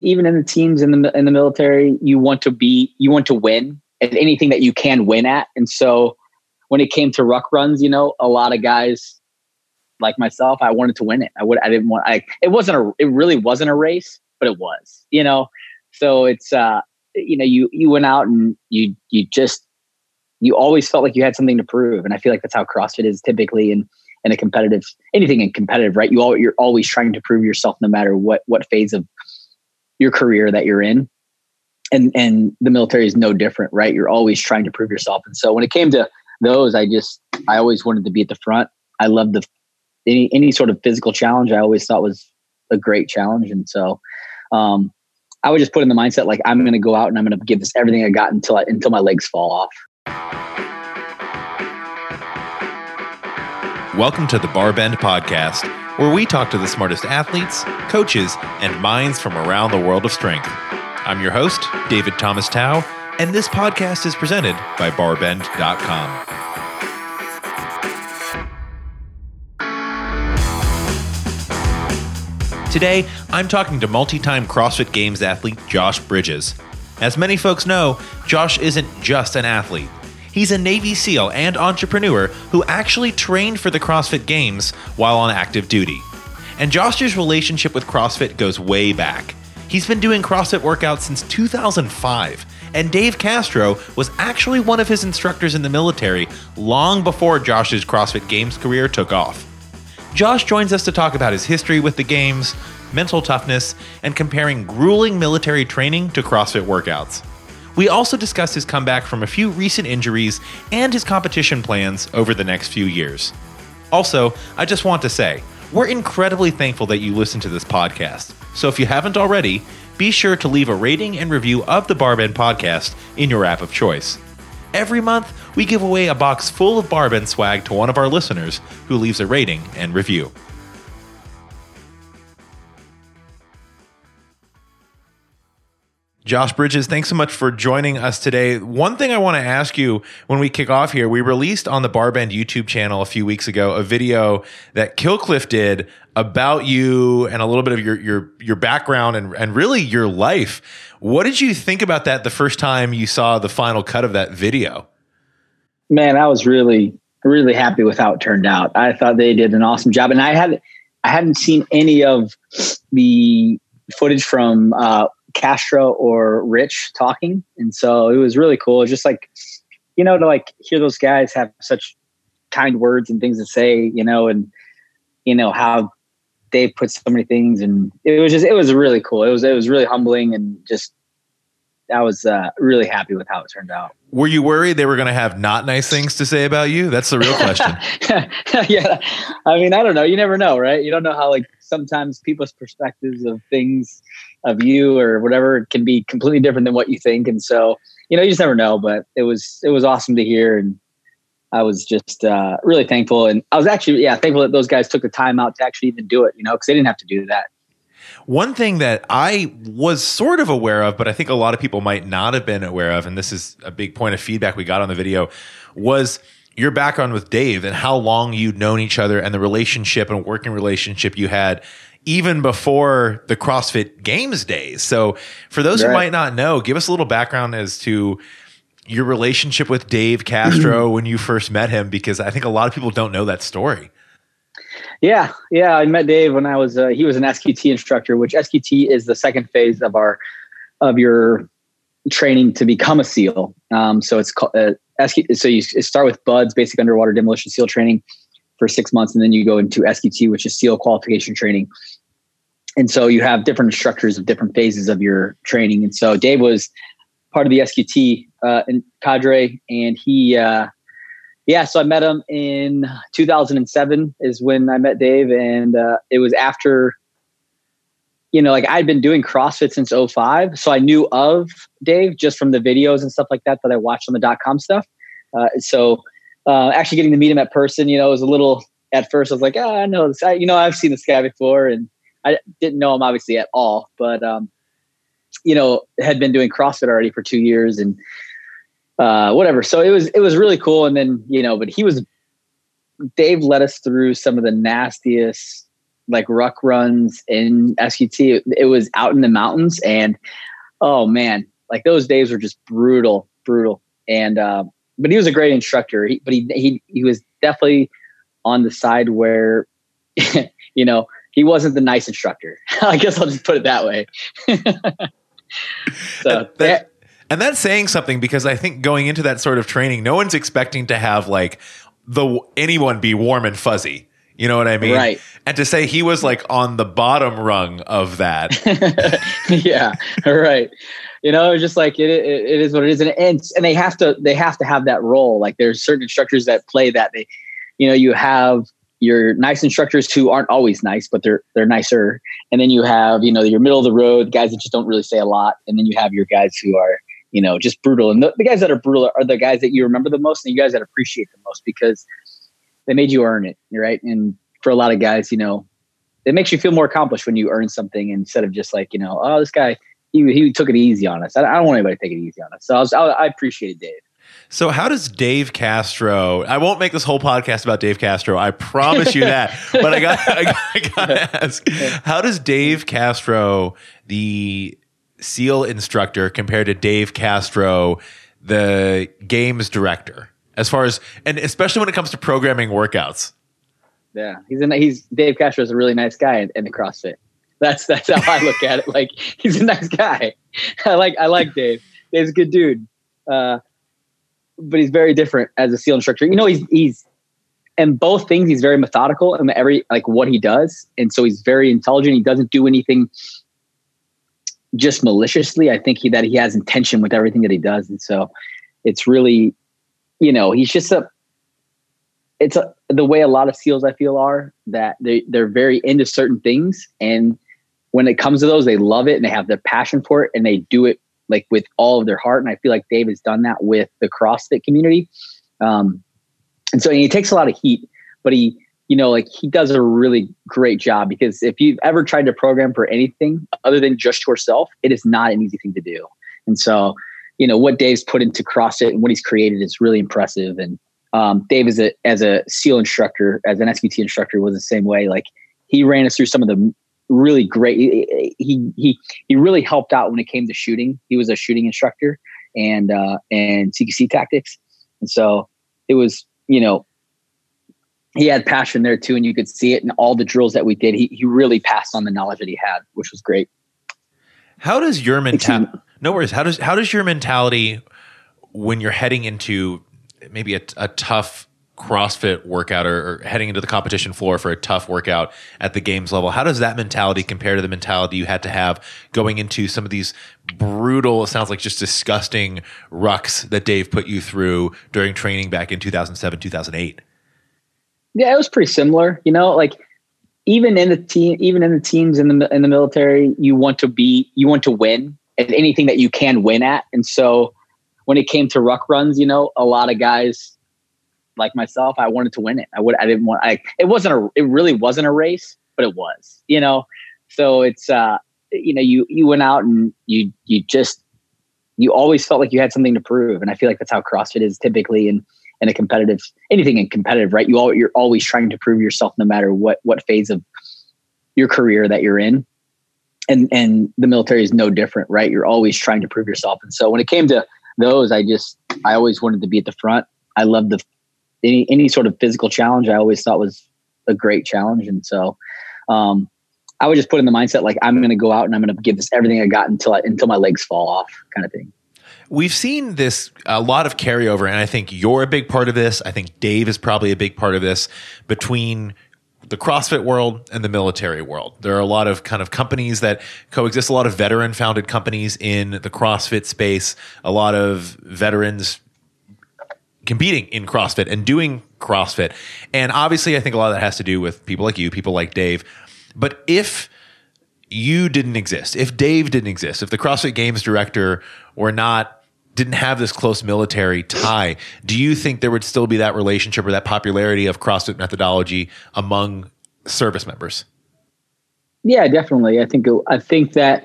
even in the teams in the in the military, you want to be you want to win at anything that you can win at. And so when it came to ruck runs, you know, a lot of guys like myself, I wanted to win it. I would I didn't want I it wasn't a it really wasn't a race, but it was, you know. So it's uh you know, you you went out and you you just you always felt like you had something to prove. And I feel like that's how CrossFit is typically in in a competitive anything in competitive, right? You all you're always trying to prove yourself no matter what what phase of your career that you're in. And and the military is no different, right? You're always trying to prove yourself. And so when it came to those, I just I always wanted to be at the front. I love the any any sort of physical challenge. I always thought was a great challenge, and so um, I would just put in the mindset like I'm going to go out and I'm going to give this everything I got until I, until my legs fall off. Welcome to the Barbend Podcast, where we talk to the smartest athletes, coaches, and minds from around the world of strength. I'm your host, David Thomas Tao, and this podcast is presented by barbend.com. Today, I'm talking to multi time CrossFit Games athlete Josh Bridges. As many folks know, Josh isn't just an athlete. He's a Navy SEAL and entrepreneur who actually trained for the CrossFit Games while on active duty. And Josh's relationship with CrossFit goes way back. He's been doing CrossFit workouts since 2005, and Dave Castro was actually one of his instructors in the military long before Josh's CrossFit Games career took off. Josh joins us to talk about his history with the games, mental toughness, and comparing grueling military training to CrossFit workouts. We also discuss his comeback from a few recent injuries and his competition plans over the next few years. Also, I just want to say, we're incredibly thankful that you listen to this podcast. So if you haven't already, be sure to leave a rating and review of the Barbend podcast in your app of choice. Every month, we give away a box full of Barbend swag to one of our listeners who leaves a rating and review. Josh Bridges, thanks so much for joining us today. One thing I want to ask you when we kick off here, we released on the Barbend YouTube channel a few weeks ago a video that Killcliff did about you and a little bit of your your your background and and really your life. What did you think about that the first time you saw the final cut of that video? Man, I was really really happy with how it turned out. I thought they did an awesome job, and I had I hadn't seen any of the footage from uh, Castro or Rich talking, and so it was really cool. just like you know to like hear those guys have such kind words and things to say, you know, and you know how they put so many things, and it was just it was really cool. It was it was really humbling and just I was uh, really happy with how it turned out. Were you worried they were going to have not nice things to say about you? That's the real question. yeah, I mean, I don't know. You never know, right? You don't know how like sometimes people's perspectives of things of you or whatever can be completely different than what you think, and so you know you just never know. But it was it was awesome to hear, and I was just uh, really thankful, and I was actually yeah thankful that those guys took the time out to actually even do it, you know, because they didn't have to do that. One thing that I was sort of aware of, but I think a lot of people might not have been aware of, and this is a big point of feedback we got on the video, was your background with Dave and how long you'd known each other and the relationship and working relationship you had even before the CrossFit Games days. So, for those right. who might not know, give us a little background as to your relationship with Dave Castro when you first met him, because I think a lot of people don't know that story. Yeah, yeah. I met Dave when I was uh, he was an SQT instructor, which SQT is the second phase of our of your training to become a SEAL. Um, so it's called uh, SQ, So you start with BUDS, basic underwater demolition SEAL training, for six months, and then you go into SQT, which is SEAL qualification training. And so you have different structures of different phases of your training. And so Dave was part of the SQT uh, cadre, and he uh, yeah, so I met him in 2007 is when I met Dave, and uh, it was after, you know, like I'd been doing CrossFit since 05, so I knew of Dave just from the videos and stuff like that that I watched on the dot com stuff. Uh, so uh, actually getting to meet him at person, you know, was a little at first. I was like, oh, I know this. I, you know, I've seen this guy before, and I didn't know him obviously at all, but um, you know, had been doing CrossFit already for two years, and uh, whatever. So it was it was really cool. And then you know, but he was Dave led us through some of the nastiest like ruck runs in SQT. It, was out in the mountains, and oh man, like those days were just brutal, brutal. And uh, but he was a great instructor. He, but he he he was definitely on the side where you know he wasn't the nice instructor. I guess I'll just put it that way. so that, and that's saying something because I think going into that sort of training, no one's expecting to have like the anyone be warm and fuzzy. You know what I mean? Right. And to say he was like on the bottom rung of that. yeah. Right. You know, it's just like it, it, it is what it is, and, and and they have to they have to have that role. Like there's certain instructors that play that. They, you know, you have your nice instructors who aren't always nice, but they're they're nicer, and then you have you know your middle of the road guys that just don't really say a lot, and then you have your guys who are you know just brutal. And the, the guys that are brutal are the guys that you remember the most, and you guys that appreciate the most because they made you earn it, right? And for a lot of guys, you know, it makes you feel more accomplished when you earn something instead of just like, you know, oh, this guy, he, he took it easy on us. I, I don't want anybody to take it easy on us. So I, was, I, I appreciated Dave. So how does Dave Castro? I won't make this whole podcast about Dave Castro. I promise you that. but I got I got, to ask: How does Dave Castro, the SEAL instructor, compare to Dave Castro, the games director? As far as and especially when it comes to programming workouts. Yeah, he's a, he's Dave Castro is a really nice guy in, in the CrossFit. That's that's how I look at it. Like he's a nice guy. I like I like Dave. Dave's a good dude. Uh, but he's very different as a SEAL instructor. You know, he's he's and both things he's very methodical in every like what he does, and so he's very intelligent. He doesn't do anything just maliciously. I think he that he has intention with everything that he does, and so it's really, you know, he's just a it's a, the way a lot of seals I feel are that they they're very into certain things, and when it comes to those, they love it and they have their passion for it, and they do it like with all of their heart. And I feel like Dave has done that with the CrossFit community, um, and so and he takes a lot of heat, but he you know like he does a really great job because if you've ever tried to program for anything other than just yourself, it is not an easy thing to do, and so. You know what Dave's put into CrossFit and what he's created is really impressive, and um, Dave is a as a SEAL instructor, as an SQT instructor, was the same way. Like he ran us through some of the really great. He he he really helped out when it came to shooting. He was a shooting instructor and uh, and CQC tactics, and so it was you know he had passion there too, and you could see it in all the drills that we did. He he really passed on the knowledge that he had, which was great. How does your mentality? No worries. How does how does your mentality when you're heading into maybe a, a tough CrossFit workout or, or, heading into the competition floor for a tough workout at the games level. How does that mentality compare to the mentality you had to have going into some of these brutal, it sounds like just disgusting rucks that Dave put you through during training back in 2007, 2008? Yeah, it was pretty similar. You know, like even in the team, even in the teams in the in the military, you want to be, you want to win at anything that you can win at, and so when it came to ruck runs, you know, a lot of guys like myself, I wanted to win it. I would, I didn't want, I, it wasn't a, it really wasn't a race, but it was, you know, so it's, uh, you know, you, you went out and you, you just, you always felt like you had something to prove. And I feel like that's how CrossFit is typically in, in a competitive, anything in competitive, right? You all, you're always trying to prove yourself no matter what, what phase of your career that you're in. And, and the military is no different, right? You're always trying to prove yourself. And so when it came to, those, I just I always wanted to be at the front. I loved the any any sort of physical challenge. I always thought was a great challenge, and so um, I would just put in the mindset like I'm going to go out and I'm going to give this everything I got until I, until my legs fall off, kind of thing. We've seen this a lot of carryover, and I think you're a big part of this. I think Dave is probably a big part of this between the CrossFit world and the military world. There are a lot of kind of companies that coexist, a lot of veteran founded companies in the CrossFit space, a lot of veterans competing in CrossFit and doing CrossFit. And obviously, I think a lot of that has to do with people like you, people like Dave. But if you didn't exist, if Dave didn't exist, if the CrossFit Games director were not didn't have this close military tie, do you think there would still be that relationship or that popularity of CrossFit methodology among service members? Yeah, definitely. I think I think that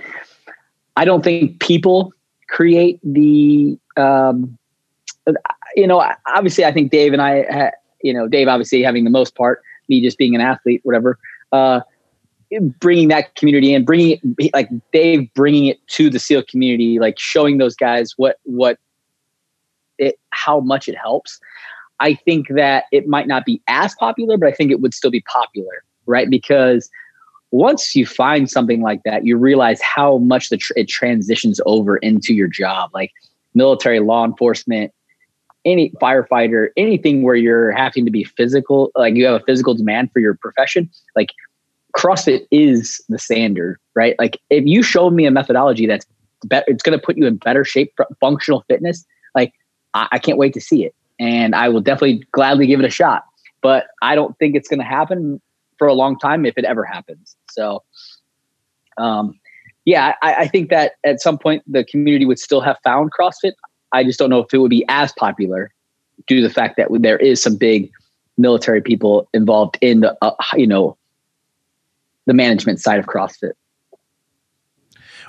I don't think people create the um, you know obviously I think Dave and I you know Dave obviously having the most part me just being an athlete whatever uh, bringing that community in, bringing it, like Dave bringing it to the SEAL community, like showing those guys what what it how much it helps. I think that it might not be as popular, but I think it would still be popular, right? Because once you find something like that, you realize how much the tr- it transitions over into your job, like military, law enforcement, any firefighter, anything where you're having to be physical, like you have a physical demand for your profession, like CrossFit is the standard, right? Like if you show me a methodology that's better, it's going to put you in better shape functional fitness. Like I, I can't wait to see it, and I will definitely gladly give it a shot. But I don't think it's going to happen for a long time if it ever happens. So, um, yeah, I, I think that at some point the community would still have found CrossFit. I just don't know if it would be as popular due to the fact that there is some big military people involved in the uh, you know the management side of CrossFit.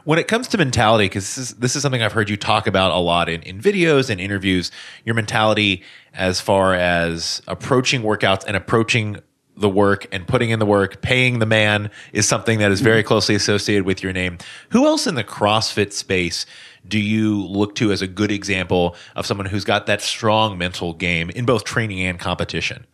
When it comes to mentality, because this is, this is something I've heard you talk about a lot in, in videos and interviews, your mentality as far as approaching workouts and approaching the work and putting in the work, paying the man is something that is very mm-hmm. closely associated with your name. Who else in the CrossFit space do you look to as a good example of someone who's got that strong mental game in both training and competition?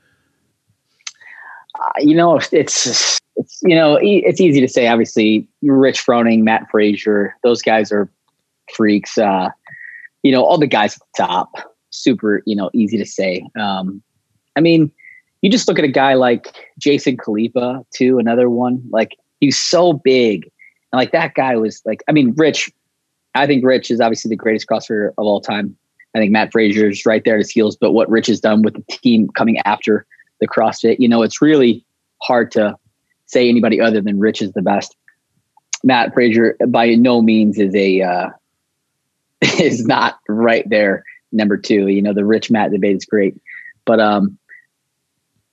Uh, you know, it's it's you know it's easy to say. Obviously, Rich Froning, Mat Fraser, those guys are freaks. Uh, you know, all the guys at the top, super. You know, easy to say. Um, I mean, you just look at a guy like Jason Khalipa, too. Another one like he's so big, and like that guy was like. I mean, Rich. I think Rich is obviously the greatest CrossFitter of all time. I think Mat Fraser is right there at his heels, but what Rich has done with the team coming after the CrossFit, you know, it's really hard to say anybody other than Rich is the best. Mat Fraser by no means is a uh, is not right there number two. You know, the Rich Matt debate is great, but um,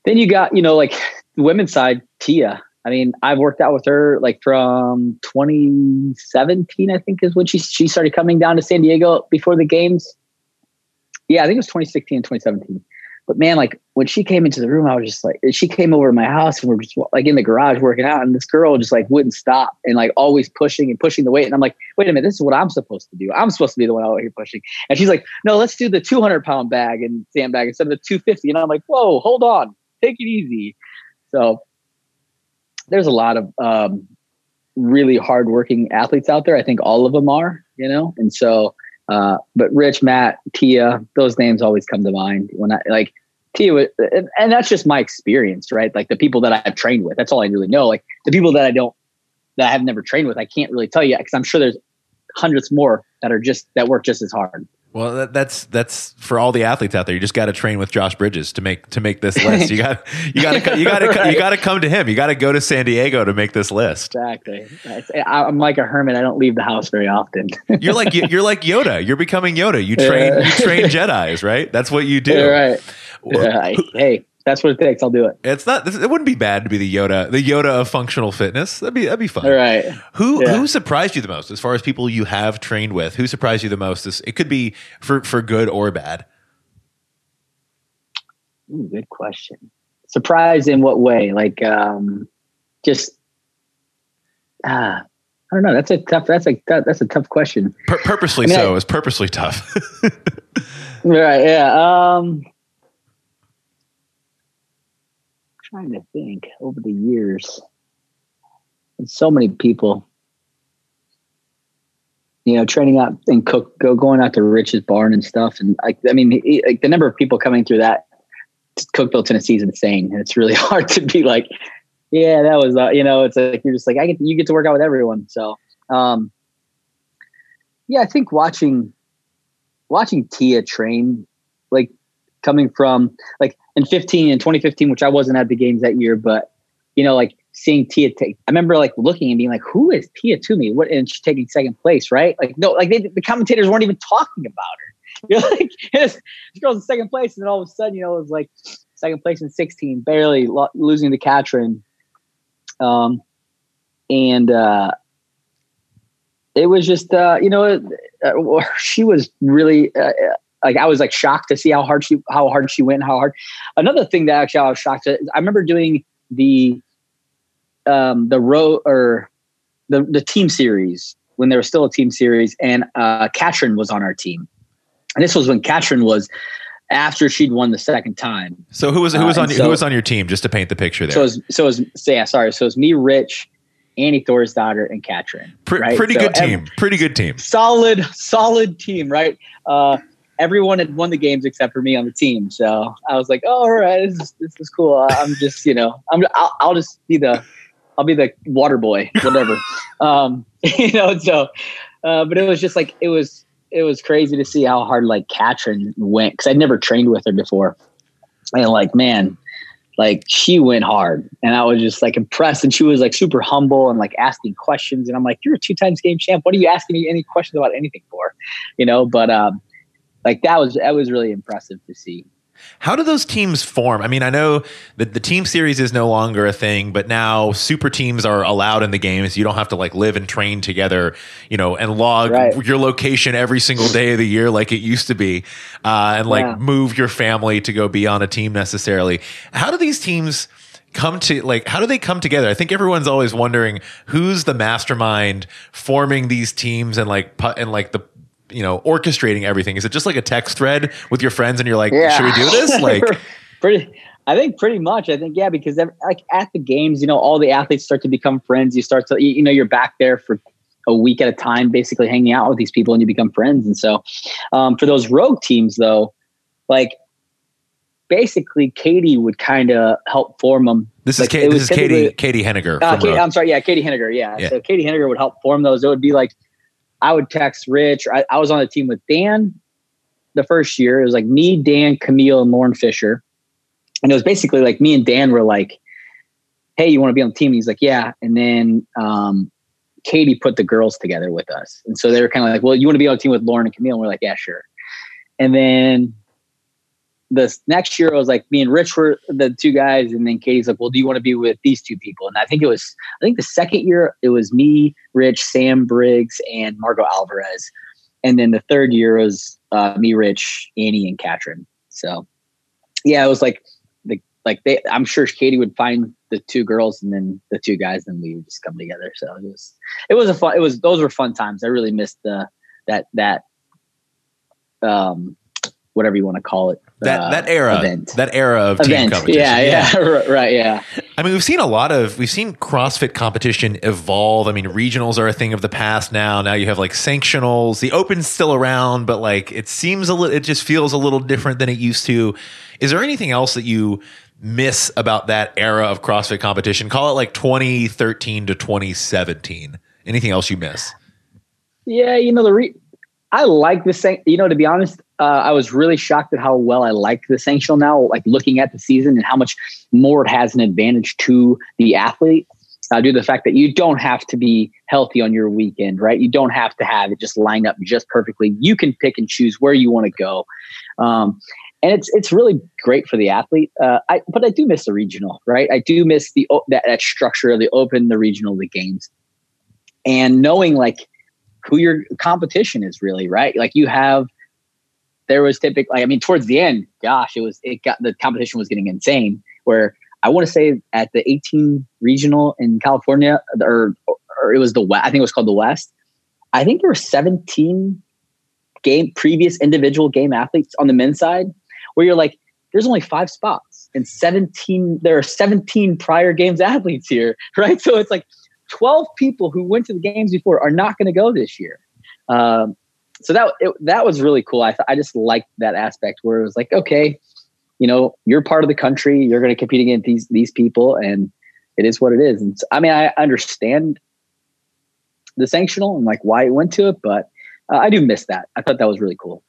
then you got you know like the women's side, Tia. I mean, I've worked out with her like from 2017, I think is when she she started coming down to San Diego before the games. Yeah, I think it was 2016 and 2017. But man, like when she came into the room, I was just like, she came over to my house and we're just like in the garage working out, and this girl just like wouldn't stop and like always pushing and pushing the weight. And I'm like, wait a minute, this is what I'm supposed to do. I'm supposed to be the one out here pushing. And she's like, no, let's do the 200 pound bag and sandbag instead of the 250. And I'm like, whoa, hold on, take it easy. So there's a lot of um, really hardworking athletes out there. I think all of them are, you know, and so uh, but Rich, Matt, Tia, those names always come to mind when I like Tia, and, and that's just my experience, right? Like the people that I've trained with, that's all I really know. Like the people that I don't, that I have never trained with, I can't really tell you because I'm sure there's hundreds more that are just that work just as hard. Well, that, that's that's for all the athletes out there. You just got to train with Josh Bridges to make to make this list. You got you got to you got to right. you got to come to him. You got to go to San Diego to make this list. Exactly. I'm like a hermit. I don't leave the house very often. you're like you're like Yoda. You're becoming Yoda. You train yeah. you train Jedi's, right? That's what you do. Yeah, right. Yeah, hey, that's what it takes. I'll do it. It's not. It wouldn't be bad to be the Yoda, the Yoda of functional fitness. That'd be that'd be fun. All right. Who yeah. who surprised you the most as far as people you have trained with? Who surprised you the most? This it could be for for good or bad. Ooh, good question. Surprise in what way? Like, um, just ah, I don't know. That's a tough. That's a that's a tough question. Pur- purposely I mean, so. I, it's purposely tough. right. Yeah. Um trying to think over the years. And so many people, you know, training out and cook, go going out to Rich's barn and stuff. And like, I mean, he, like the number of people coming through that Cookeville Tennessee is insane. And it's really hard to be like, yeah, that was, uh, you know, it's like, you're just like, I get, you get to work out with everyone. So, um, yeah, I think watching, watching Tia train, like coming from like in 15 and 2015, which I wasn't at the games that year, but you know, like seeing Tia take, I remember like looking and being like, who is Tia Toomey? What, and she's taking second place, right? Like, no, like they, the commentators weren't even talking about her. You're like, this girl's in second place. And then all of a sudden, you know, it was like second place in 16, barely lo- losing to Katrin. Um, and, uh, it was just, uh, you know, uh, she was really, uh, like I was like shocked to see how hard she how hard she went, how hard. Another thing that actually I was shocked at, I remember doing the um, the row or the the team series when there was still a team series, and uh, Katrin was on our team. And this was when Katrin was after she'd won the second time. So who was who was uh, on so, who was on your team? Just to paint the picture there. So it was, so it was so yeah, sorry. So it was me, Rich, Annie Thorisdottir, and Katrin. Right? Pretty so good team. Every, pretty good team. Solid, solid team, right? Uh, everyone had won the games except for me on the team. So I was like, oh, all right, this is, this is cool. I'm just, you know, I'm, I'll, I'll just be the, I'll be the water boy, whatever. um, you know, so, uh, but it was just like, it was, it was crazy to see how hard like Katrin went. Cause I'd never trained with her before. And like, man, like she went hard and I was just like impressed. And she was like super humble and like asking questions. And I'm like, you're a two times game champ. What are you asking me any questions about anything for? You know, but, um, like that was that was really impressive to see. How do those teams form? I mean, I know that the team series is no longer a thing, but now super teams are allowed in the games. You don't have to like live and train together, you know, and log right. your location every single day of the year like it used to be, uh, and like yeah. move your family to go be on a team necessarily. How do these teams? come to like how do they come together i think everyone's always wondering who's the mastermind forming these teams and like put and like the you know orchestrating everything? Is it just like a text thread with your friends and you're like, yeah. should we do this? Like, pretty. I think pretty much. I think yeah, because like at the games, you know, all the athletes start to become friends. You start to you know you're back there for a week at a time, basically hanging out with these people, and you become friends. And so, um, for those rogue teams, though, like basically Katie would kind of help form them. This like, is Katie, this is Katie Katie Henniger. Uh, Katie, I'm sorry, yeah, Katie Henniger. Yeah. yeah. So Katie Henniger would help form those. It would be like I would text Rich. I, I was on the team with Dan the first year. It was like me, Dan, Camille, and Lauren Fisher. And it was basically like me and Dan were like, hey, you want to be on the team? And he's like, yeah. And then um, Katie put the girls together with us. And so they were kind of like, well, you want to be on the team with Lauren and Camille? And we're like, yeah, sure. And then this next year, it was like me and Rich were the two guys, and then Katie's like, "Well, do you want to be with these two people?" And I think it was, I think the second year it was me, Rich, Sam Briggs, and Margot Alvarez, and then the third year was uh, me, Rich, Annie, and Katrin. So, yeah, it was like the like they. I'm sure Katie would find the two girls and then the two guys, and we would just come together. So it was it was a fun. It was those were fun times. I really missed the that that um whatever you want to call it. That uh, that era, event. that era of event. team competition. Yeah, yeah, yeah, right, yeah. I mean, we've seen a lot of we've seen CrossFit competition evolve. I mean, regionals are a thing of the past now. Now you have like sanctionals. The Open's still around, but like it seems a little. It just feels a little different than it used to. Is there anything else that you miss about that era of CrossFit competition? Call it like 2013 to 2017. Anything else you miss? Yeah, you know the re- I like the same. You know, to be honest, uh, I was really shocked at how well I like the sanctional now. Like looking at the season and how much more it has an advantage to the athlete. Uh, due to the fact that you don't have to be healthy on your weekend, right? You don't have to have it just line up just perfectly. You can pick and choose where you want to go, um, and it's it's really great for the athlete. Uh, I, but I do miss the regional, right? I do miss the that, that structure of the open, the regional, the games, and knowing like who your competition is really, right? Like you have there was typically I mean towards the end, gosh, it was it got the competition was getting insane where I want to say at the 18 regional in California or or it was the West, I think it was called the West. I think there were 17 game previous individual game athletes on the men's side where you're like there's only five spots and 17 there are 17 prior games athletes here, right? So it's like 12 people who went to the games before are not going to go this year. Um, so that it, that was really cool. I th- I just liked that aspect where it was like, okay, you know, you're part of the country. You're going to compete against these these people, and it is what it is. And so, I mean, I understand the sanctional and like why it went to it, but uh, I do miss that. I thought that was really cool.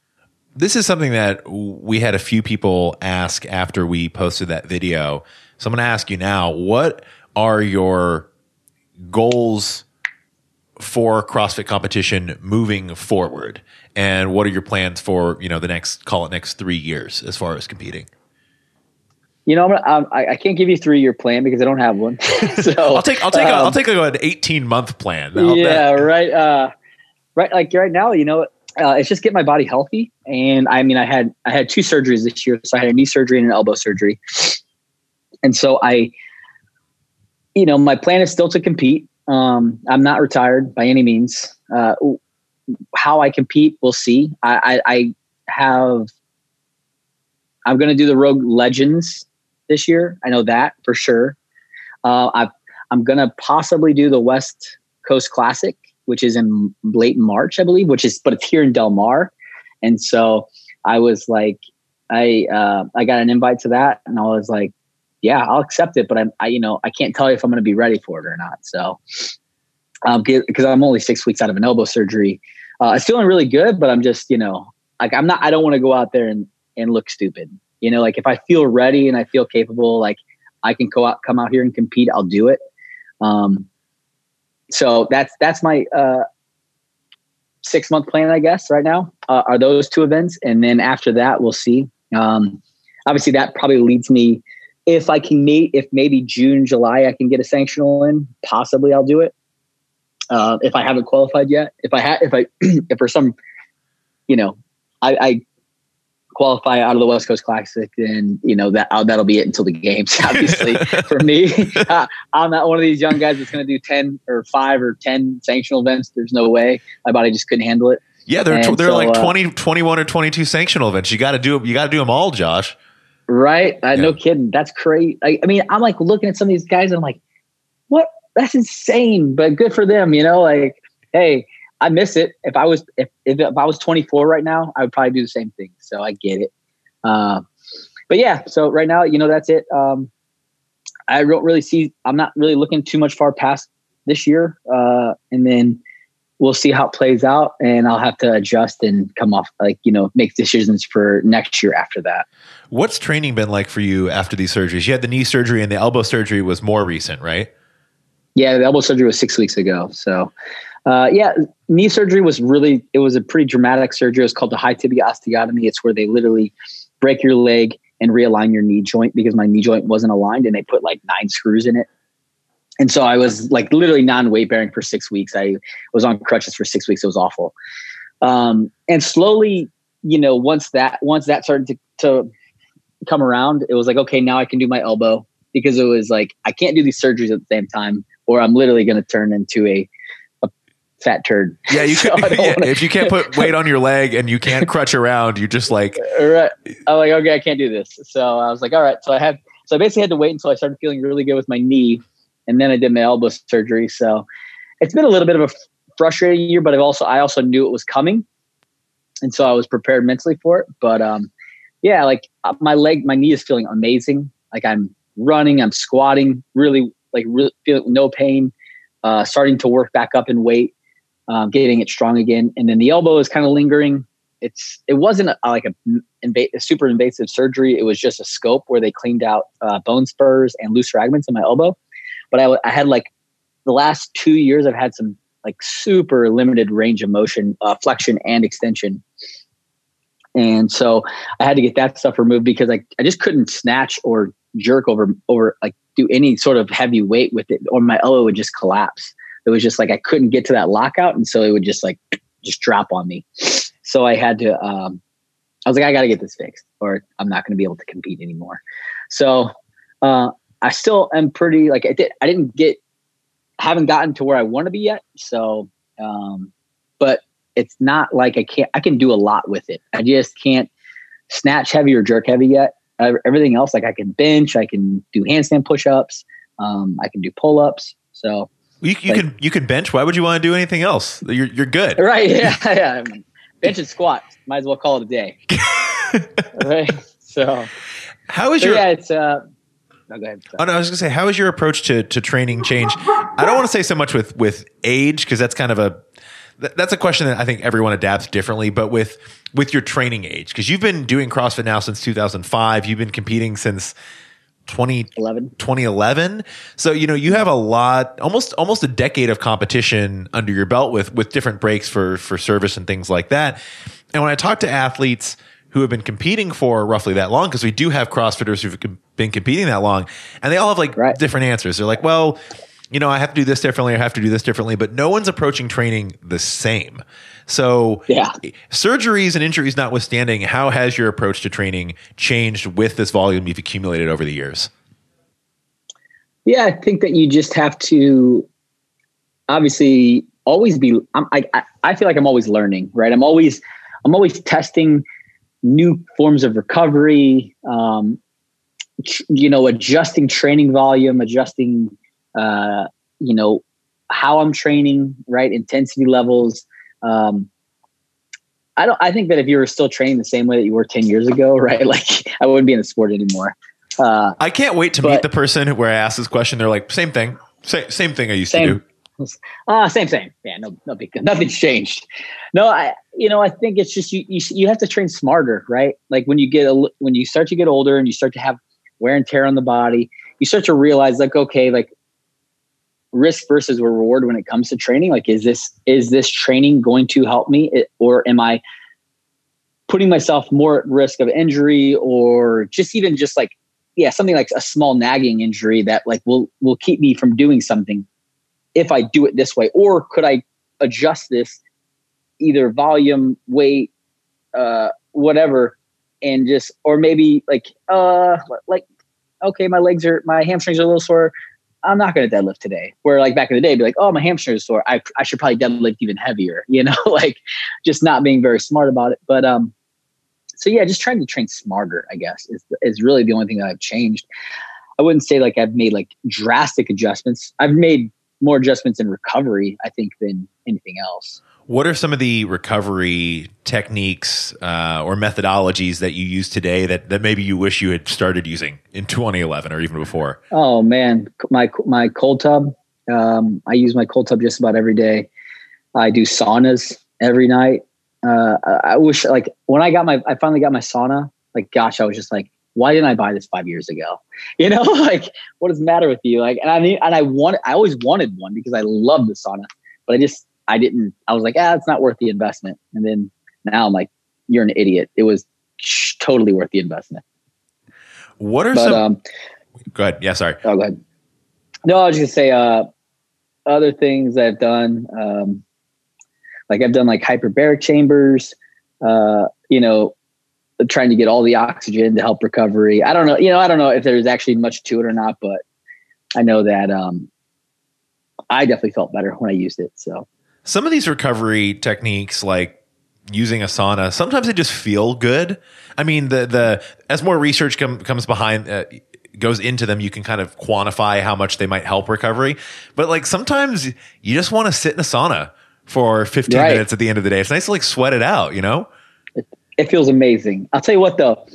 This is something that we had a few people ask after we posted that video. So I'm going to ask you now: What are your goals for CrossFit competition moving forward? And what are your plans for, you know, the next, call it next three years as far as competing? You know, I'm, I'm, I, I can't give you three year plan because I don't have one. so I'll take I'll take um, a, I'll take a, an 18 month plan. yeah, right. Uh, right. Like right now, you know, uh, it's just get my body healthy. And I mean, I had I had two surgeries this year, so I had a knee surgery and an elbow surgery, and so I you know, my plan is still to compete. Um, I'm not retired by any means. Uh, how I compete, we'll see. I, I, I have. I'm going to do the Rogue Legends this year. I know that for sure. Uh, i am going to possibly do the West Coast Classic, which is in late March, I believe. Which is, but it's here in Del Mar, and so I was like, I uh, I got an invite to that, and I was like, yeah, I'll accept it, but I'm, I, you know, I can't tell you if I'm going to be ready for it or not. So, um, because I'm only six weeks out of an elbow surgery, uh, I'm feeling really good, but I'm just, you know, like I'm not, I don't want to go out there and, and look stupid. You know, like if I feel ready and I feel capable, like I can go out, come out here and compete, I'll do it. Um, so that's, that's my, uh, six month plan, I guess, right now, uh, are those two events. And then after that, we'll see. Um, obviously that probably leads me, if I can meet, if maybe June, July, I can get a sanctional in, possibly I'll do it. Uh, if I haven't qualified yet, if I had, if I, if for some, you know, I, I, qualify out of the West Coast Classic, then you know that that'll be it until the games. Obviously, for me, I'm not one of these young guys that's going to do ten or five or ten sanctional events. There's no way my body just couldn't handle it. Yeah, they're tw- they're so, like 20, uh, 21 or 22 sanctional events. You got to do you got to do them all, Josh. Right? Uh, yeah. No kidding. That's crazy. I, I, mean, I'm like looking at some of these guys and I'm like, what? That's insane, but good for them. You know, like, hey, I miss it. If I was if, if, if I was 24 right now, I would probably do the same thing. So I get it. Uh, but yeah, so right now, you know, that's it. Um, I don't really see. I'm not really looking too much far past this year, uh, and then we'll see how it plays out and I'll have to adjust and come off like, you know, make decisions for next year after that. What's training been like for you after these surgeries? You had the knee surgery and the elbow surgery was more recent, right? Yeah, the elbow surgery was six weeks ago. So, uh, yeah, knee surgery was really, it was a pretty dramatic surgery. It was called the high tibia osteotomy. It's where they literally break your leg and realign your knee joint because my knee joint wasn't aligned and they put like nine screws in it and so I was like literally non weight bearing for six weeks. I was on crutches for six weeks. It was awful. Um, and slowly, you know, once that once that started to, to come around, it was like, okay, now I can do my elbow because it was like I can't do these surgeries at the same time, or I'm literally going to turn into a, fat turd. Yeah, you so could, yeah, if you can't put weight on your leg and you can't crutch around, you just like right. I'm like, okay, I can't do this. So I was like, all right. So I have so I basically had to wait until I started feeling really good with my knee and then I did my elbow surgery. So it's been a little bit of a frustrating year, but I've also I also knew it was coming, and so I was prepared mentally for it. But um, yeah, like uh, my leg, my knee is feeling amazing. Like I'm running, I'm squatting, really like really feeling no pain. Uh, starting to work back up in weight, um, getting it strong again, and then the elbow is kind of lingering. It's it wasn't a, like a, inv- a, super invasive surgery. It was just a scope where they cleaned out uh, bone spurs and loose fragments in my elbow but I, I had like the last two years, I've had some like super limited range of motion, uh, flexion and extension. And so I had to get that stuff removed because I, I just couldn't snatch or jerk over, over like do any sort of heavy weight with it or my elbow would just collapse. It was just like, I couldn't get to that lockout. And so it would just like, just drop on me. So I had to, um, I was like, I got to get this fixed or I'm not going to be able to compete anymore. So, uh, I still am pretty like I did. I didn't get, haven't gotten to where I want to be yet. So, um, but it's not like I can't. I can do a lot with it. I just can't snatch heavy or jerk heavy yet. Everything else, like I can bench, I can do handstand push-ups, um, I can do pull-ups. So you, you like, can you can bench. Why would you want to do anything else? You're you're good, right? Yeah, yeah. bench and squat. Might as well call it a day. right. So how is so your? Yeah, it's uh, no, go ahead. Oh no, I was gonna say, how has your approach to to training changed? I don't want to say so much with with age because that's kind of a that's a question that I think everyone adapts differently. But with with your training age, because you've been doing CrossFit now since 2005, you've been competing since 2011 2011 so you know you have a lot almost almost a decade of competition under your belt with with different breaks for for service and things like that and when i talk to athletes who have been competing for roughly that long because we do have CrossFitters who've been competing that long, and they all have like right. different answers. They're like, well, you know, I have to do this differently, I have to do this differently, but no one's approaching training the same. So, yeah. surgeries and injuries notwithstanding, how has your approach to training changed with this volume you've accumulated over the years? Yeah, I think that you just have to obviously always be. I'm, I I feel like I'm always learning, right? I'm always I'm always testing new forms of recovery. Um, you know, adjusting training volume, adjusting, uh, you know, how I'm training, right? Intensity levels. Um, I don't. I think that if you were still training the same way that you were ten years ago, right? Like I wouldn't be in the sport anymore. Uh, I can't wait to but, meet the person where I asked this question. They're like, same thing, same same thing I used same, to do. Uh, same, same. Yeah, no, no big, nothing's changed. No, I, you know, I think it's just you, you, you have to train smarter, right? Like when you get a, when you start to get older and you start to have wear and tear on the body, you start to realize like, okay, like risk versus reward when it comes to training. Like, is this is this training going to help me, or am I putting myself more at risk of injury, or just even just like yeah, something like a small nagging injury that like will will keep me from doing something if I do it this way, or could I adjust this either volume, weight, uh, whatever, and just or maybe like uh like okay, my legs are my hamstrings are a little sore. I'm not going to deadlift today. Where like back in the day, be like, oh, my hamstrings sore. I, I should probably deadlift even heavier, you know, like just not being very smart about it. But, um, so yeah, just trying to train smarter, I guess is, is really the only thing that I've changed. I wouldn't say like I've made like drastic adjustments. I've made more adjustments in recovery, I think, than anything else. What are some of the recovery techniques uh, or methodologies that you use today that, that maybe you wish you had started using in 2011 or even before? Oh man, my my cold tub. Um, I use my cold tub just about every day. I do saunas every night. Uh, I wish like when I got my I finally got my sauna. Like gosh, I was just like, why didn't I buy this five years ago? You know, like what does the matter with you? Like, and I mean, and I wanted, I always wanted one because I love the sauna, but I just I didn't, I was like, ah, it's not worth the investment. And then now I'm like, you're an idiot. It was totally worth the investment. What are but, some, um, go ahead. Yeah, sorry. Oh, go ahead. No, I was just gonna say, uh, other things I've done, um, like I've done like hyperbaric chambers, uh, you know, trying to get all the oxygen to help recovery. I don't know, you know, I don't know if there's actually much to it or not, but I know that, um, I definitely felt better when I used it. So some of these recovery techniques, like using a sauna, sometimes they just feel good. I mean, the the as more research com- comes behind. Uh, goes into them you can kind of quantify how much they might help recovery but like sometimes you just want to sit in a sauna for 15 right. minutes at the end of the day it's nice to like sweat it out you know it, it feels amazing i'll tell you what though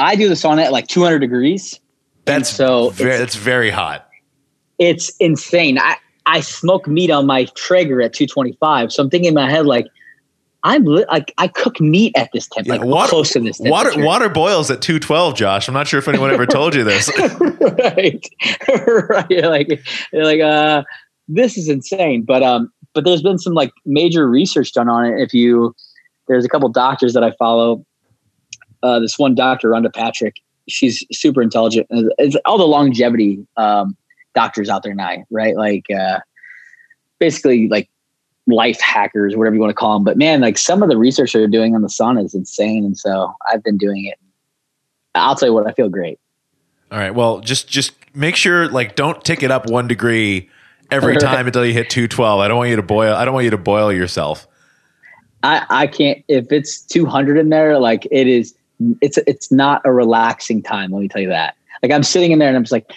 i do the sauna at like 200 degrees that's so very, it's very hot it's insane i I smoke meat on my Traeger at 225. So I'm thinking in my head, like, I'm li- like I cook meat at this temperature, yeah, like close to this Water water boils at 212, Josh. I'm not sure if anyone ever told you this. right. right. You're like you're like uh this is insane. But um but there's been some like major research done on it. If you there's a couple doctors that I follow. Uh, this one doctor, Rhonda Patrick, she's super intelligent. It's all the longevity um, doctors out there now, right? Like uh, basically like life hackers, whatever you want to call them. But man, like some of the research they're doing on the sauna is insane, and so I've been doing it. I'll tell you what, I feel great. All right. Well, just just make sure like don't tick it up one degree every time until you hit two twelve. I don't want you to boil. I don't want you to boil yourself. I I can't if it's two hundred in there. Like it is. It's it's not a relaxing time. Let me tell you that. Like I'm sitting in there and I'm just like,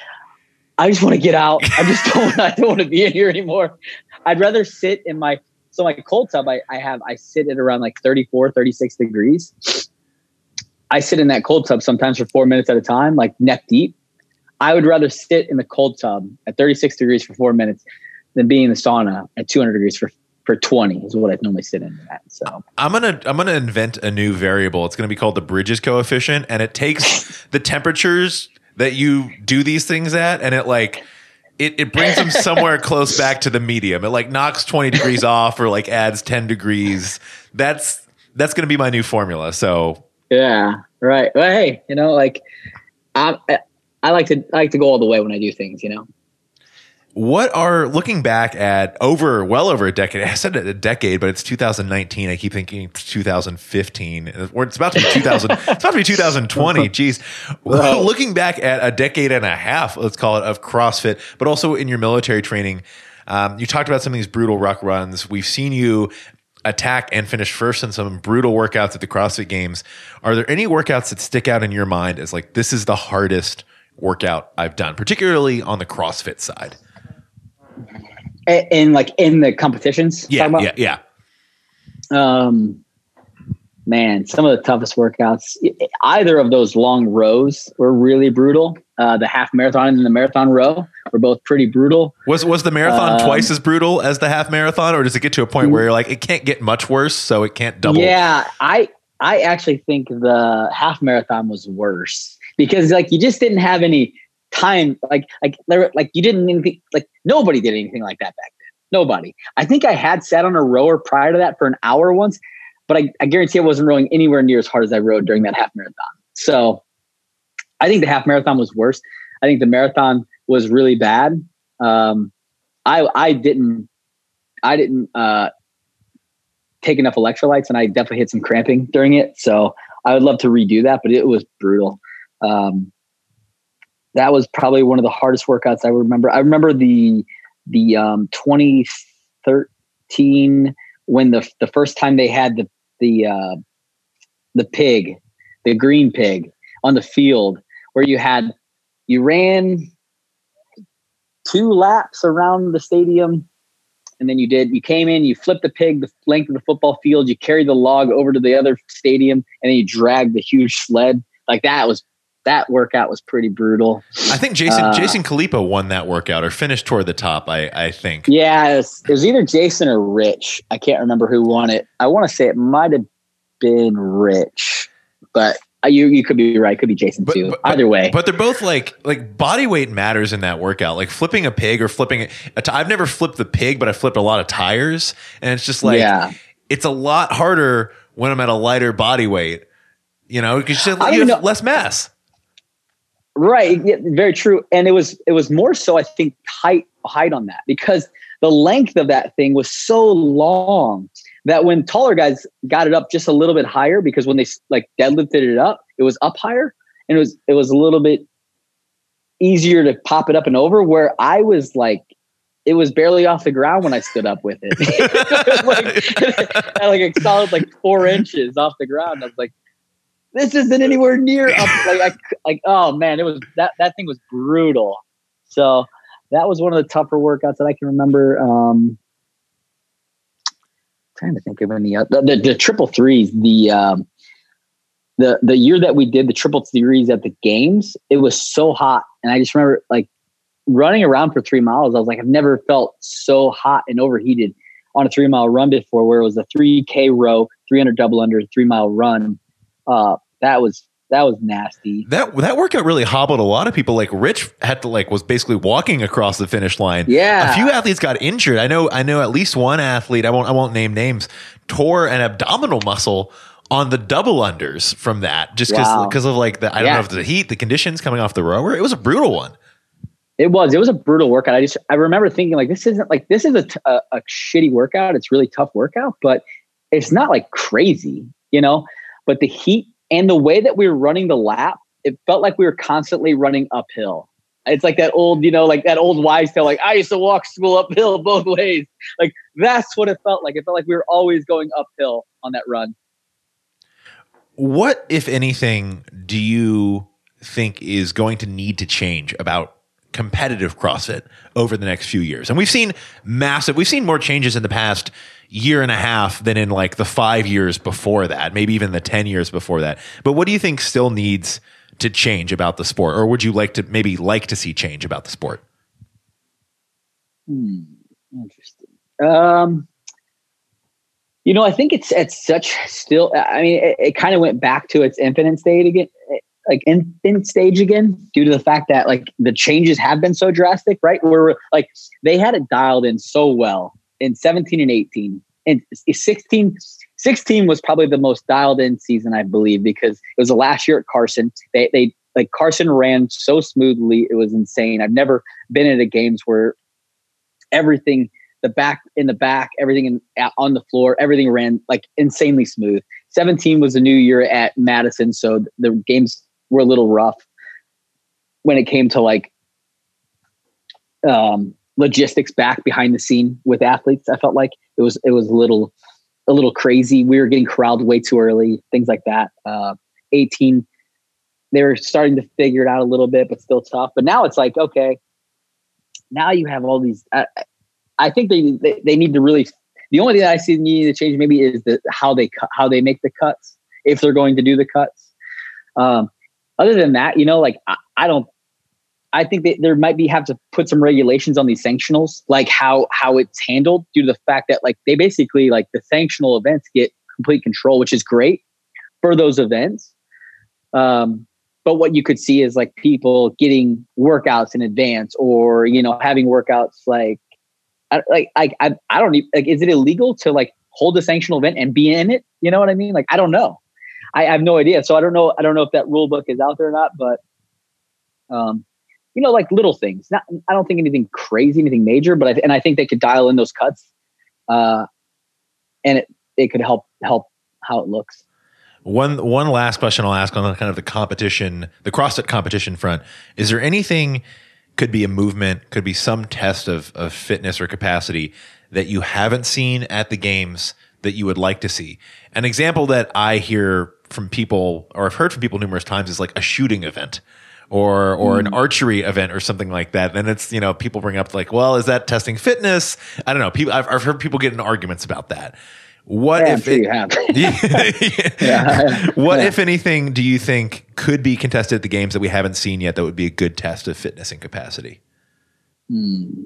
I just want to get out. I just don't. I don't want to be in here anymore. I'd rather sit in my so my cold tub. I, I have I sit at around like 34, 36 degrees. I sit in that cold tub sometimes for four minutes at a time, like neck deep. I would rather sit in the cold tub at 36 degrees for four minutes than being in the sauna at 200 degrees for for 20 is what I normally sit in at. So I'm gonna I'm gonna invent a new variable. It's gonna be called the Bridges coefficient, and it takes the temperatures that you do these things at, and it like it, it brings them somewhere close back to the medium. It like knocks 20 degrees off or like adds 10 degrees. That's that's going to be my new formula. So yeah, right. Well, hey, you know, like I, I like to I like to go all the way when I do things. You know. What are looking back at over well over a decade? I said a decade, but it's 2019. I keep thinking it's 2015. Or it's about to be 2000. it's about to be 2020. Jeez. Well, looking back at a decade and a half, let's call it, of CrossFit, but also in your military training. Um, you talked about some of these brutal ruck runs. We've seen you attack and finish first in some brutal workouts at the CrossFit Games. Are there any workouts that stick out in your mind as like this is the hardest workout I've done, particularly on the CrossFit side? In like in the competitions? Yeah, yeah, yeah. Um, man, some of the toughest workouts. Either of those long rows were really brutal. Uh, the half marathon and the marathon row were both pretty brutal. Was was the marathon um, twice as brutal as the half marathon, or does it get to a point where you're like, it can't get much worse, so it can't double? Yeah, I I actually think the half marathon was worse because like you just didn't have any time, like like like you didn't anything, like nobody did anything like that back then. Nobody. I think I had sat on a rower prior to that for an hour once, but I, I guarantee I wasn't rowing anywhere near as hard as I rode during that half marathon. So I think the half marathon was worse. I think the marathon was really bad. Um, I I didn't I didn't uh, take enough electrolytes, and I definitely hit some cramping during it. So I would love to redo that, but it was brutal. Um, that was probably one of the hardest workouts I remember. I remember the the um, 2013 when the the first time they had the the uh, the pig, the green pig on the field, where you had you ran two laps around the stadium and then you did you came in you flipped the pig the length of the football field you carried the log over to the other stadium and then you dragged the huge sled like that was that workout was pretty brutal i think jason uh, jason Khalipa won that workout or finished toward the top i i think yeah it was, it was either jason or rich i can't remember who won it i want to say it might have been rich but you you could be right. Could be Jason but, too. But, Either way, but they're both like like body weight matters in that workout. Like flipping a pig or flipping a t- I've never flipped the pig, but I flipped a lot of tires, and it's just like yeah. it's a lot harder when I'm at a lighter body weight. You know, because you, you have know. less mass. Right. Yeah, very true. And it was it was more so I think height height on that because the length of that thing was so long that when taller guys got it up just a little bit higher because when they like deadlifted it up, it was up higher and it was it was a little bit easier to pop it up and over. Where I was like, it was barely off the ground when I stood up with it, like, like a solid like four inches off the ground. I was like, this isn't anywhere near up. Like, I, like oh man, it was that that thing was brutal. So that was one of the tougher workouts that I can remember. Um, trying to think of any uh, the, the, the triple threes. The um, the the year that we did the triple threes at the games, it was so hot, and I just remember like running around for three miles. I was like, I've never felt so hot and overheated on a three mile run before, where it was a three k row, three hundred double under, three mile run. Uh, that was that was nasty. That that workout really hobbled a lot of people. Like Rich had to like was basically walking across the finish line. Yeah, a few athletes got injured. I know. I know at least one athlete. I won't. I won't name names. Tore an abdominal muscle on the double unders from that, just because because wow. of like the I don't yeah. know if the heat, the conditions coming off the rower. It was a brutal one. It was. It was a brutal workout. I just I remember thinking like this isn't like this is a, t- a, a shitty workout. It's really tough workout, but it's not like crazy, you know. But the heat and the way that we were running the lap, it felt like we were constantly running uphill. It's like that old, you know, like that old wise tale, like I used to walk school uphill both ways. Like that's what it felt like. It felt like we were always going uphill on that run. What, if anything, do you think is going to need to change about competitive CrossFit over the next few years? And we've seen massive, we've seen more changes in the past year and a half than in like the five years before that, maybe even the 10 years before that. But what do you think still needs to change about the sport? Or would you like to maybe like to see change about the sport? Hmm, interesting. Um, you know, I think it's at such still. I mean, it, it kind of went back to its infinite state again, like infant stage again, due to the fact that like the changes have been so drastic, right? Where like they had it dialed in so well in 17 and 18 and 16 16 was probably the most dialed in season i believe because it was the last year at carson they, they like carson ran so smoothly it was insane i've never been at a games where everything the back in the back, everything in, on the floor, everything ran like insanely smooth. 17 was a new year at Madison, so the games were a little rough when it came to like um, logistics back behind the scene with athletes. I felt like it was it was a little a little crazy. We were getting corralled way too early, things like that. Uh, 18, they were starting to figure it out a little bit, but still tough. But now it's like okay, now you have all these. Uh, I think they, they, they need to really. The only thing I see needing to change maybe is the how they cut how they make the cuts if they're going to do the cuts. Um, other than that, you know, like I, I don't. I think that there might be have to put some regulations on these sanctionals, like how how it's handled, due to the fact that like they basically like the sanctional events get complete control, which is great for those events. Um, but what you could see is like people getting workouts in advance, or you know having workouts like I, like I, I I don't even like is it illegal to like hold a sanctional event and be in it? You know what I mean? Like I don't know. I, I have no idea. So I don't know. I don't know if that rule book is out there or not. But um, you know, like little things. Not I don't think anything crazy, anything major. But I, and I think they could dial in those cuts, uh, and it it could help help how it looks. One one last question I'll ask on kind of the competition, the CrossFit competition front. Is there anything could be a movement, could be some test of, of fitness or capacity that you haven't seen at the games that you would like to see. An example that I hear from people or I've heard from people numerous times is like a shooting event or or mm. an archery event or something like that. Then it's you know people bring up like, well, is that testing fitness? I don't know. People I've, I've heard people get in arguments about that. What yeah, if sure it, yeah, what yeah. if anything do you think could be contested at the games that we haven't seen yet that would be a good test of fitness and capacity? Hmm.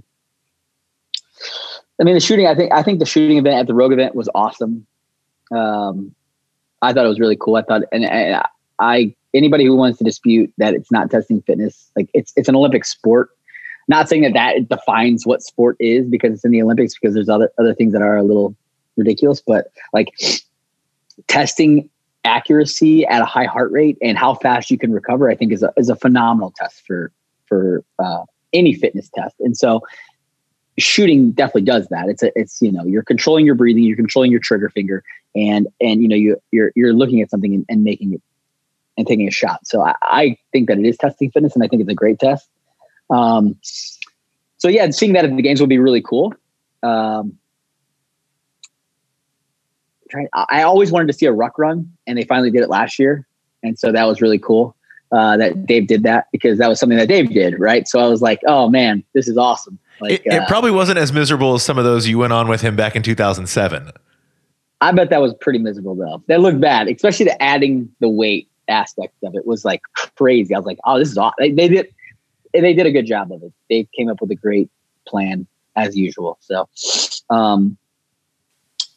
I mean, the shooting. I think I think the shooting event at the Rogue event was awesome. Um, I thought it was really cool. I thought, and, and I anybody who wants to dispute that it's not testing fitness, like it's it's an Olympic sport. Not saying that that defines what sport is because it's in the Olympics because there's other other things that are a little ridiculous, but like testing accuracy at a high heart rate and how fast you can recover, I think is a, is a phenomenal test for, for uh, any fitness test. And so shooting definitely does that. It's a, it's, you know, you're controlling your breathing, you're controlling your trigger finger and, and, you know, you, you're, you're looking at something and, and making it and taking a shot. So I, I, think that it is testing fitness and I think it's a great test. Um, so yeah, seeing that at the games will be really cool. Um, trying. I always wanted to see a ruck run, and they finally did it last year, and so that was really cool uh, that Dave did that because that was something that Dave did, right? So I was like, oh man, this is awesome. Like, it, it uh, probably wasn't as miserable as some of those you went on with him back in 2007. I bet that was pretty miserable though. That looked bad, especially the adding the weight aspect of it was like crazy. I was like, oh, this is awesome. They, they did they did a good job of it. They came up with a great plan as usual. So, um,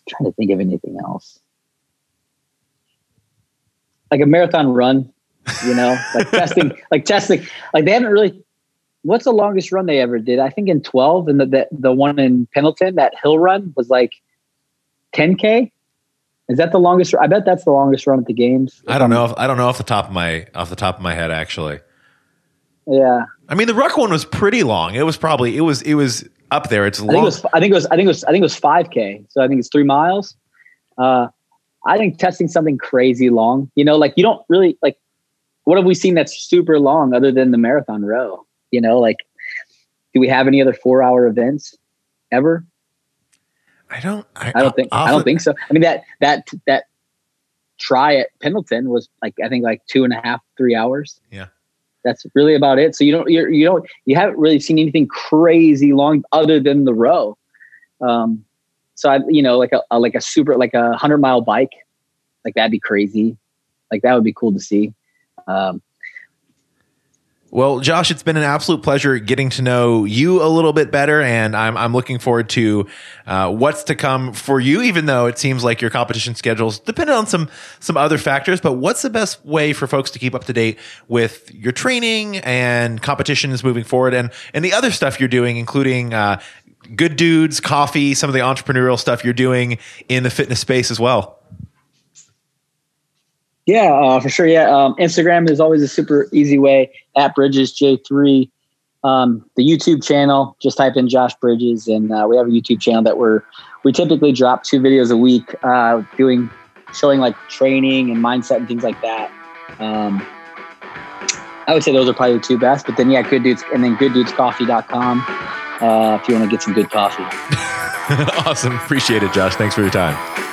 trying to think of anything else. Like a marathon run, you know, like testing, like testing, like they haven't really. What's the longest run they ever did? I think in twelve, and the the, the one in Pendleton, that hill run was like ten k. Is that the longest? I bet that's the longest run at the games. I don't know. If, I don't know off the top of my off the top of my head, actually. Yeah. I mean, the ruck one was pretty long. It was probably it was it was up there. It's long. I think it was. I think it was. I think it was. I think it was five k. So I think it's three miles. Uh, I think testing something crazy long. You know, like you don't really like. What have we seen that's super long other than the marathon row? You know, like, do we have any other four hour events ever? I don't. I, I don't think. I'll, I don't think so. I mean that that that tri at Pendleton was like I think like two and a half, three hours. Yeah that's really about it. So you don't you're, you don't you haven't really seen anything crazy long other than the row. Um, so I you know like a, a like a super like a hundred mile bike, like that'd be crazy. Like that would be cool to see. Um, well, Josh, it's been an absolute pleasure getting to know you a little bit better, and I'm I'm looking forward to uh, what's to come for you. Even though it seems like your competition schedules dependent on some some other factors, but what's the best way for folks to keep up to date with your training and competitions moving forward, and and the other stuff you're doing, including uh, Good Dudes, coffee, some of the entrepreneurial stuff you're doing in the fitness space as well. Yeah, uh, for sure. Yeah, um, Instagram is always a super easy way at Bridges J three. um, the YouTube channel. Just type in Josh Bridges, and uh, we have a YouTube channel that we're we typically drop two videos a week, uh, doing showing like training and mindset and things like that. Um, I would say those are probably the two best. But then yeah, good dudes, and then gooddudescoffee.com uh, if you want to get some good coffee. awesome, appreciate it, Josh. Thanks for your time.